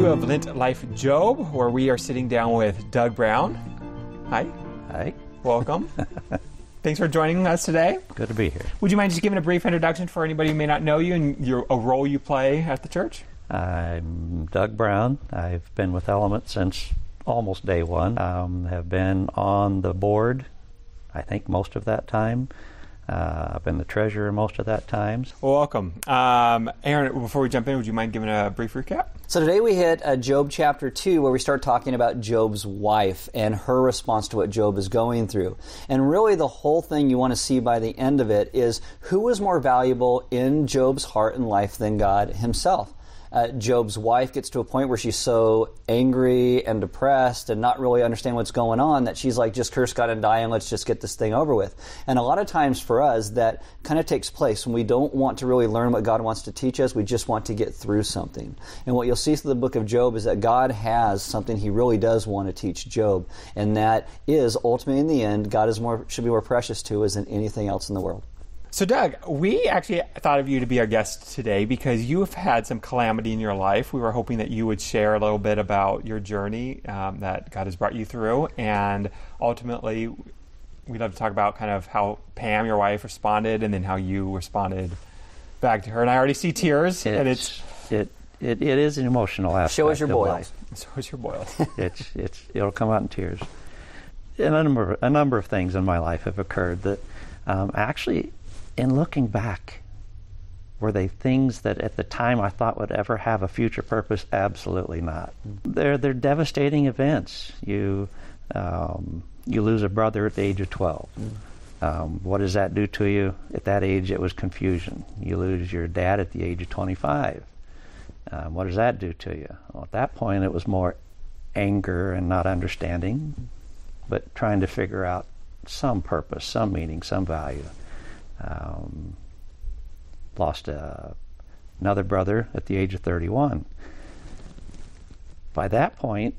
welcome to week two of Lent Life Job, where we are sitting down with Doug Brown. Hi, Hi, welcome. Thanks for joining us today. good to be here. Would you mind just giving a brief introduction for anybody who may not know you and your a role you play at the church? I'm Doug Brown. I've been with Element since almost day one. Um, have been on the board, I think, most of that time. Uh, I've been the treasurer most of that time. Well, welcome, um, Aaron. Before we jump in, would you mind giving a brief recap? So today we hit uh, Job chapter 2 where we start talking about Job's wife and her response to what Job is going through. And really the whole thing you want to see by the end of it is who was more valuable in Job's heart and life than God himself. Uh, Job's wife gets to a point where she's so angry and depressed and not really understand what's going on that she's like, just curse God and die and let's just get this thing over with. And a lot of times for us, that kind of takes place when we don't want to really learn what God wants to teach us. We just want to get through something. And what you'll see through the book of Job is that God has something He really does want to teach Job, and that is ultimately in the end, God is more should be more precious to us than anything else in the world. So, Doug, we actually thought of you to be our guest today because you have had some calamity in your life. We were hoping that you would share a little bit about your journey um, that God has brought you through, and ultimately, we'd love to talk about kind of how Pam, your wife, responded, and then how you responded back to her. And I already see tears, and it's it, it it is an emotional aspect. Show us your of boils. life. so it's your boils. it's it's it'll come out in tears. And a number a number of things in my life have occurred that um, actually, in looking back, were they things that at the time I thought would ever have a future purpose? Absolutely not. They're they're devastating events. You um, you lose a brother at the age of twelve. Um, what does that do to you? At that age, it was confusion. You lose your dad at the age of 25. Um, what does that do to you? Well, at that point, it was more anger and not understanding, but trying to figure out some purpose, some meaning, some value. Um, lost a, another brother at the age of 31. By that point,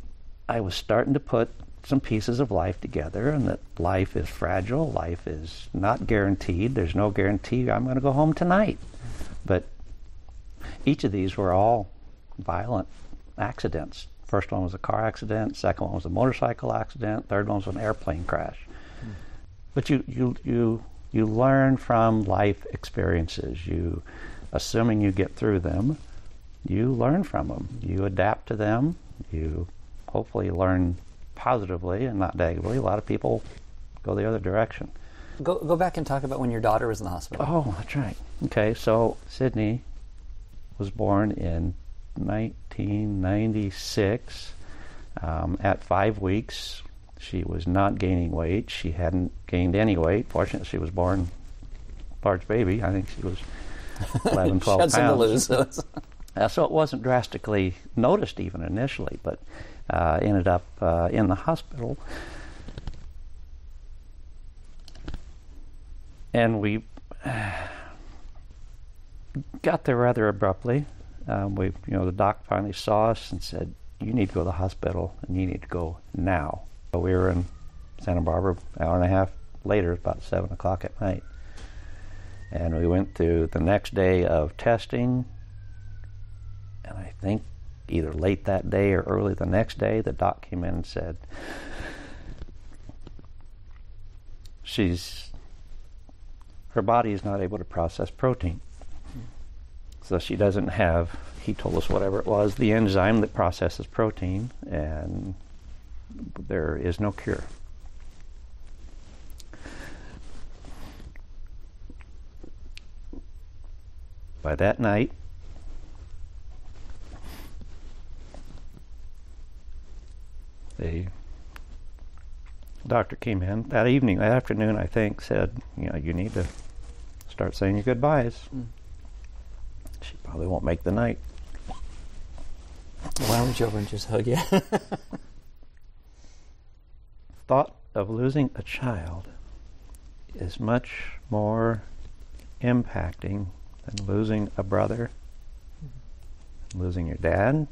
I was starting to put some pieces of life together, and that life is fragile, life is not guaranteed. There's no guarantee I'm going to go home tonight. But each of these were all violent accidents. First one was a car accident, second one was a motorcycle accident, third one was an airplane crash. But you, you, you, you learn from life experiences. You, assuming you get through them, you learn from them. You adapt to them. You hopefully learn positively and not negatively. A lot of people go the other direction. Go, go back and talk about when your daughter was in the hospital. Oh, that's right. Okay, so Sydney was born in 1996. Um, at five weeks, she was not gaining weight. She hadn't gained any weight. Fortunately, she was born large baby. I think she was 11, 12 She had some to pounds. Uh, so it wasn't drastically noticed even initially, but uh, ended up uh, in the hospital. And we got there rather abruptly. Um, we, you know, the doc finally saw us and said, "You need to go to the hospital, and you need to go now." We were in Santa Barbara, an hour and a half later, about seven o'clock at night, and we went through the next day of testing, and I think either late that day or early the next day, the doc came in and said, "She's her body is not able to process protein, so she doesn't have." He told us whatever it was, the enzyme that processes protein, and there is no cure. By that night, the doctor came in that evening, that afternoon, I think, said, you know, you need to start saying your goodbyes. Hmm. She probably won't make the night. Why don't you over just hug you? Thought of losing a child is much more impacting than losing a brother, losing your dad,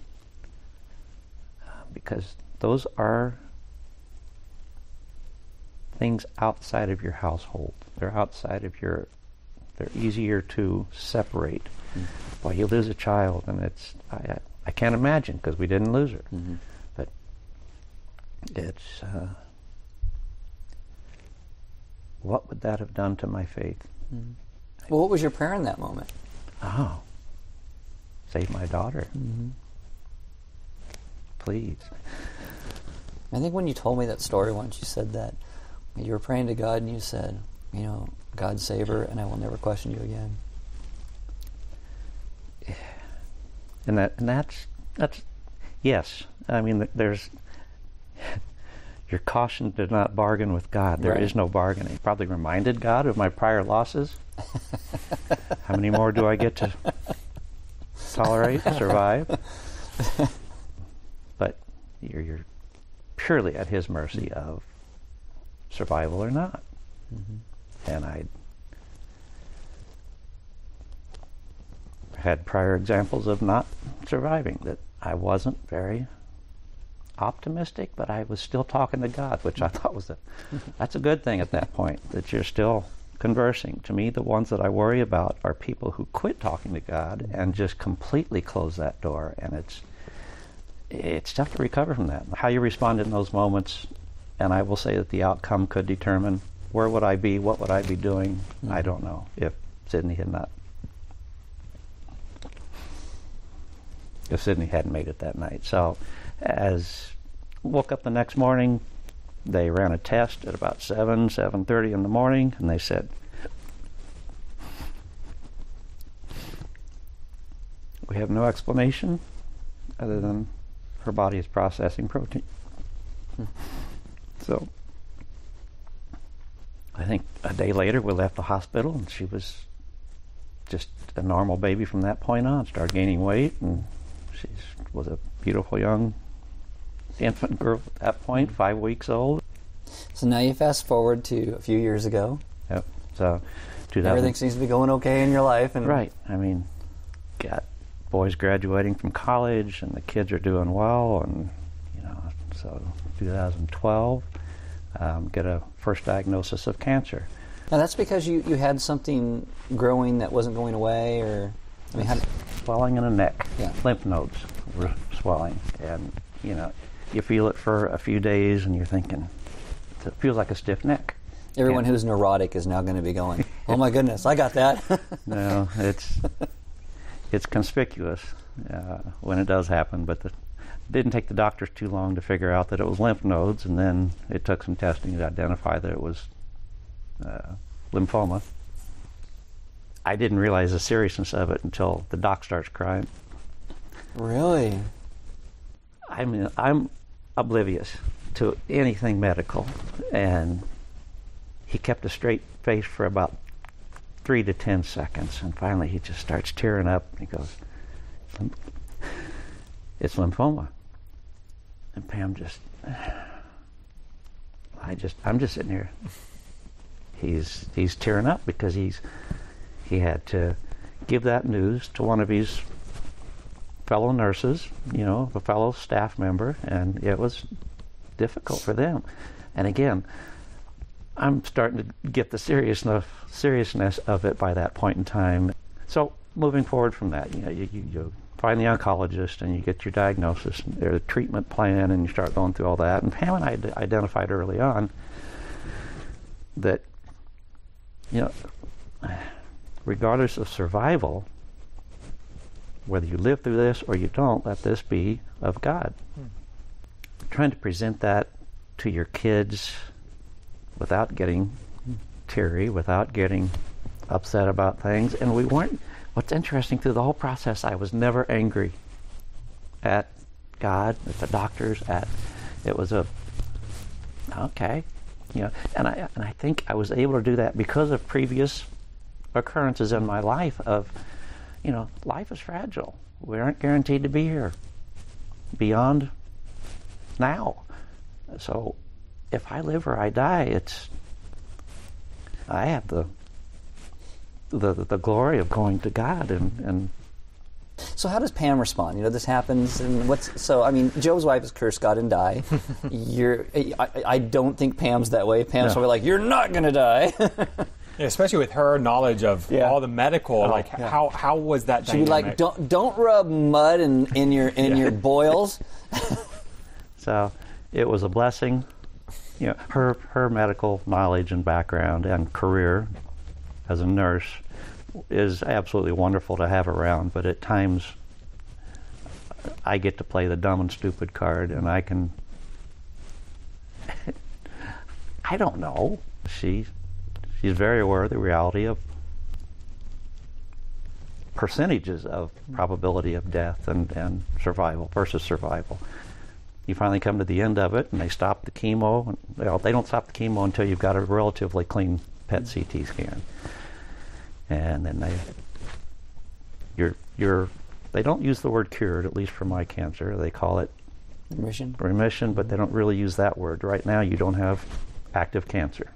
because those are things outside of your household. They're outside of your. They're easier to separate. Well, you lose a child, and it's. I, I- can't imagine because we didn't lose her. But it's uh, what would that have done to my faith? Mm-hmm. Well, what was your prayer in that moment? Oh, save my daughter, mm-hmm. please. I think when you told me that story once, you said that you were praying to God and you said, you know, God save her and I will never question you again. and that and that's that's yes. I mean, there's you're cautioned to not bargain with God. There is Right. no bargaining. Probably reminded God of my prior losses. How many more do I get to tolerate, survive? but you're you're purely at His mercy of survival or not. Mm-hmm. And I had prior examples of not surviving that I wasn't very optimistic, but I was still talking to God, which I thought was a that's a good thing at that point that you're still conversing. To me, the ones that I worry about are people who quit talking to God and just completely close that door, and it's it's tough to recover from that. How you respond in those moments, and I will say that the outcome could determine where would I be, what would I be doing. I don't know if Sydney had not if Sydney hadn't made it that night. So, as woke up the next morning, they ran a test at about seven, seven thirty in the morning, and they said, "We have no explanation other than her body is processing protein." So, I think a day later we left the hospital, and she was just a normal baby from that point on. Started gaining weight, and she was a beautiful young infant girl at that point, five weeks old. So now you fast forward to a few years ago. Yep. So, 2000, Everything seems to be going okay in your life, and right. I mean, got boys graduating from college, and the kids are doing well, and you know, so 2012, um, get a first diagnosis of cancer. Now that's because you, you had something growing that wasn't going away, or I mean, how, swelling in the neck, Yeah. lymph nodes were swelling, and you know, you feel it for a few days, and you're thinking, it feels like a stiff neck. everyone Yeah. who's neurotic is now going to be going, "Oh my goodness, I got that." No, it's it's conspicuous uh, when it does happen, but the, it didn't take the doctors too long to figure out that it was lymph nodes, and then it took some testing to identify that it was uh, lymphoma. I didn't realize the seriousness of it until the doc starts crying. really? I mean, I'm oblivious to anything medical, and he kept a straight face for about three to ten seconds, and finally he just starts tearing up. And he goes, "It's lymphoma," and Pam just, I just, I'm just sitting here. He's he's tearing up because he's he had to give that news to one of his fellow nurses, you know, a fellow staff member, and it was difficult for them. And again, I'm starting to get the seriousness seriousness of it by that point in time. So moving forward from that, you know, you, you, you find the oncologist and you get your diagnosis, a treatment plan, and you start going through all that. And Pam and I d- identified early on that, you know, regardless of survival, whether you live through this or you don't, let this be of God. Hmm. Trying to present that to your kids without getting teary, without getting upset about things. And we weren't, what's interesting through the whole process, I was never angry at God, at the doctors, at, it was a, okay. You know, and I, and I think I was able to do that because of previous occurrences in my life of, you know, life is fragile. We aren't guaranteed to be here beyond now. So if I live or I die, it's I have the the the glory of going to God and, and So how does Pam respond? You know, this happens, and what's so? I mean, Job's wife is cursed God and die. You're, I, I don't think Pam's that way. Pam's No. probably like, "You're not going to die." Especially with her knowledge of Yeah. all the medical, oh, like yeah. how how was that? She'd be like, "Don't don't rub mud in, in your in your boils." So it was a blessing. You know, her her medical knowledge and background and career as a nurse is absolutely wonderful to have around. But at times, I get to play the dumb and stupid card, and I can. I don't know. She she's very aware of the reality of percentages of probability of death and, and survival versus survival you finally come to the end of it and they stop the chemo. And, well, they don't stop the chemo until you've got a relatively clean PET CT scan. And then they, you're, you're, they don't use the word cured, at least for my cancer. They call it Remission. remission, but they don't really use that word. Right now, you don't have active cancer.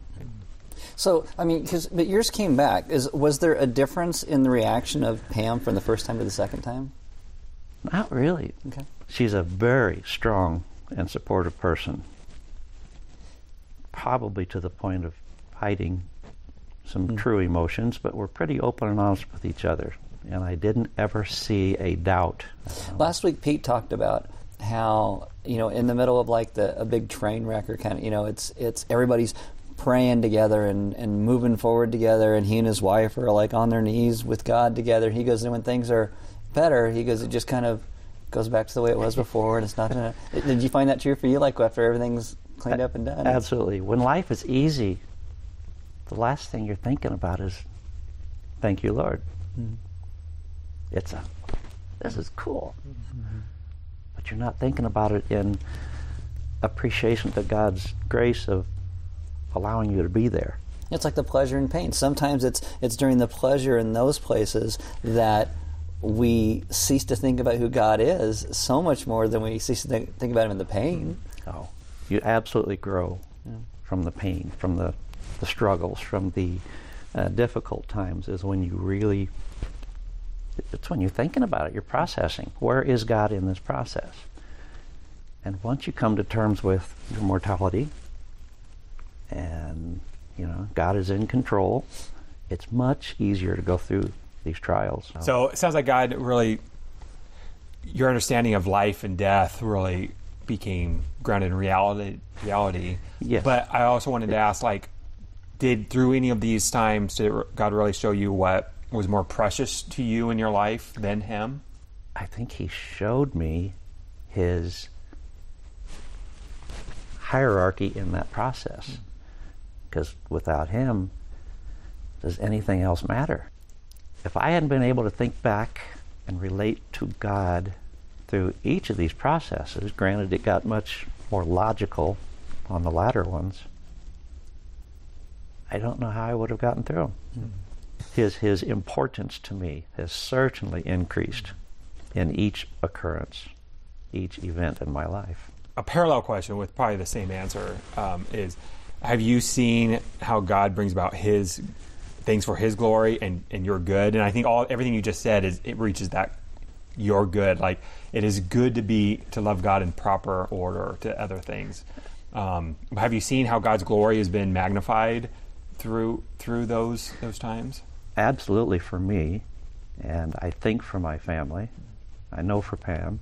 So I mean, because but yours came back. Is was there a difference in the reaction of Pam from the first time to the second time? Not really. Okay. She's a very strong and supportive person. Probably to the point of hiding some hmm. true emotions, but we're pretty open and honest with each other. And I didn't ever see a doubt. Last week, Pete talked about how you know in the middle of like the a big train wreck or kind of you know it's it's everybody's praying together and, and moving forward together and he and his wife are like on their knees with God together. He goes and when things are better, he goes it just kind of goes back to the way it was before and it's not gonna. Did you find that true for you? Like after everything's cleaned up and done? Absolutely. When life is easy, the last thing you're thinking about is, thank you, Lord. Mm-hmm. It's a, this is cool. Mm-hmm. But you're not thinking about it in appreciation to God's grace of allowing you to be there. It's like the pleasure and pain. Sometimes it's it's during the pleasure in those places that we cease to think about who God is so much more than we cease to think, think about Him in the pain. Oh, you absolutely grow from the pain, from the, the struggles, from the uh, difficult times. Is when you really. It's when you're thinking about it. You're processing. Where is God in this process? And once you come to terms with your mortality, and you know God is in control, it's much easier to go through these trials. So it sounds like God really, your understanding of life and death really became grounded in reality. Reality. Yes. But I also wanted to ask, like, did through any of these times did God really show you what was more precious to you in your life than Him? I think he showed me his hierarchy in that process. Because without him, does anything else matter? If I hadn't been able to think back and relate to God through each of these processes, granted it got much more logical on the latter ones, I don't know how I would have gotten through them. His, his importance to me has certainly increased in each occurrence, each event in my life. a parallel question with probably the same answer um, is have you seen how god brings about his things for his glory and, and your good? And i think all everything you just said is it reaches that your good. Like it is good to be to love god in proper order to other things. Um, have you seen how god's glory has been magnified through through those those times? Absolutely for me, and I think for my family. I know for Pam,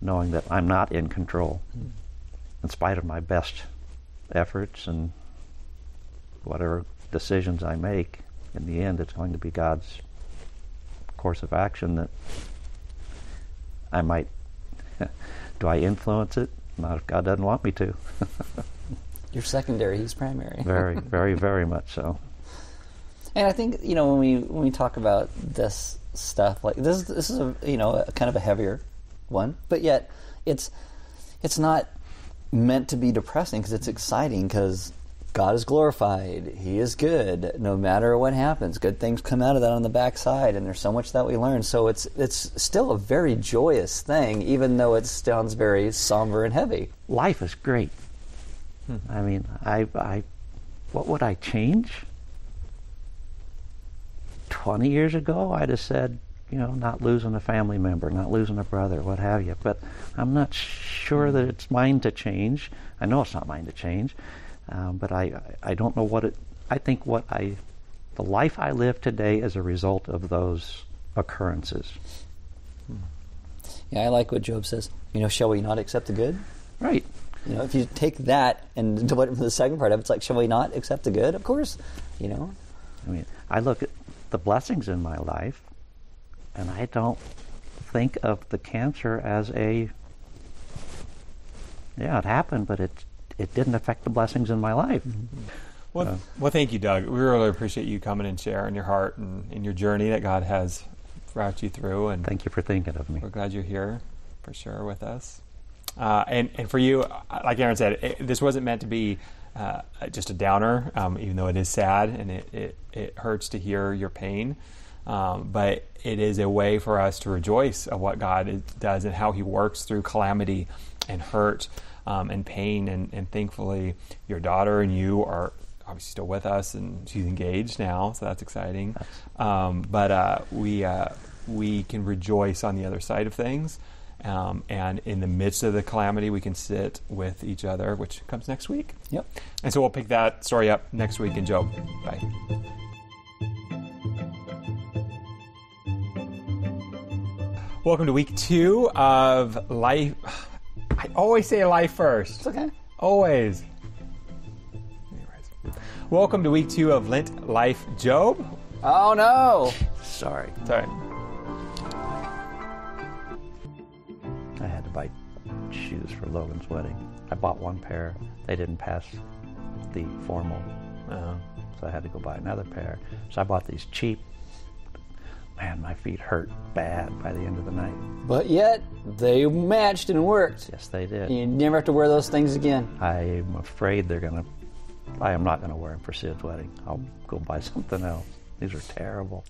knowing that I'm not in control, in spite of my best efforts and whatever decisions I make. In the end, it's going to be God's course of action that I might. do I influence it? Not if God doesn't want me to. You're secondary; He's primary. very, very, very much so. And I think you know when we when we talk about this stuff like this this is a you know a kind of a heavier one, but yet it's it's not meant to be depressing because it's exciting because God is glorified. He is good no matter what happens. Good things come out of that on the backside, and there's so much that we learn. So it's it's still a very joyous thing, even though it sounds very somber and heavy. life is great. Hmm. I mean, I, I, what would I change? Twenty years ago, I'd have said, you know, not losing a family member, not losing a brother, what have you. But I'm not sure that it's mine to change. I know it's not mine to change, um, but I, I don't know what it. I think what I the life I live today is a result of those occurrences. Yeah, I like what Job says. You know, shall we not accept the good? Right. You know, if you take that and do it from the second part of it, it's like, shall we not accept the good? Of course. You know, I mean, I look at the blessings in my life, and I don't think of the cancer as a yeah, it happened, but it it didn't affect the blessings in my life. Well, well, thank you, Doug. We really appreciate you coming and sharing your heart and, and your journey that God has brought you through. And Thank you for thinking of me. we're glad you're here for sure with us. Uh, and and for you, uh, like Aaron said, it, this wasn't meant to be uh, just a downer, um, even though it is sad and it, it, it hurts to hear your pain. Um, but it is a way for us to rejoice of what God does and how He works through calamity and hurt um, and pain. And, and thankfully, your daughter and you are obviously still with us, and she's engaged now, so that's exciting. Um, but uh, we uh, we can rejoice on the other side of things. Um, and in the midst of the calamity, we can sit with each other, which comes next week. Yep. And so we'll pick that story up next week in Job. Bye. Welcome to week two of life. I always say life first. It's okay. Always. Anyways. Welcome to week two of Lent Life Job. Oh no! Sorry, Sorry. I had to buy shoes for Logan's wedding. I bought one pair. They didn't pass the formal, Uh, so I had to go buy another pair. So I bought these cheap. Man, my feet hurt bad by the end of the night. But yet they matched and worked. Yes, they did. You never have to wear those things again. I'm afraid they're gonna. I am not gonna wear them for Sid's wedding. I'll go buy something else. These are terrible.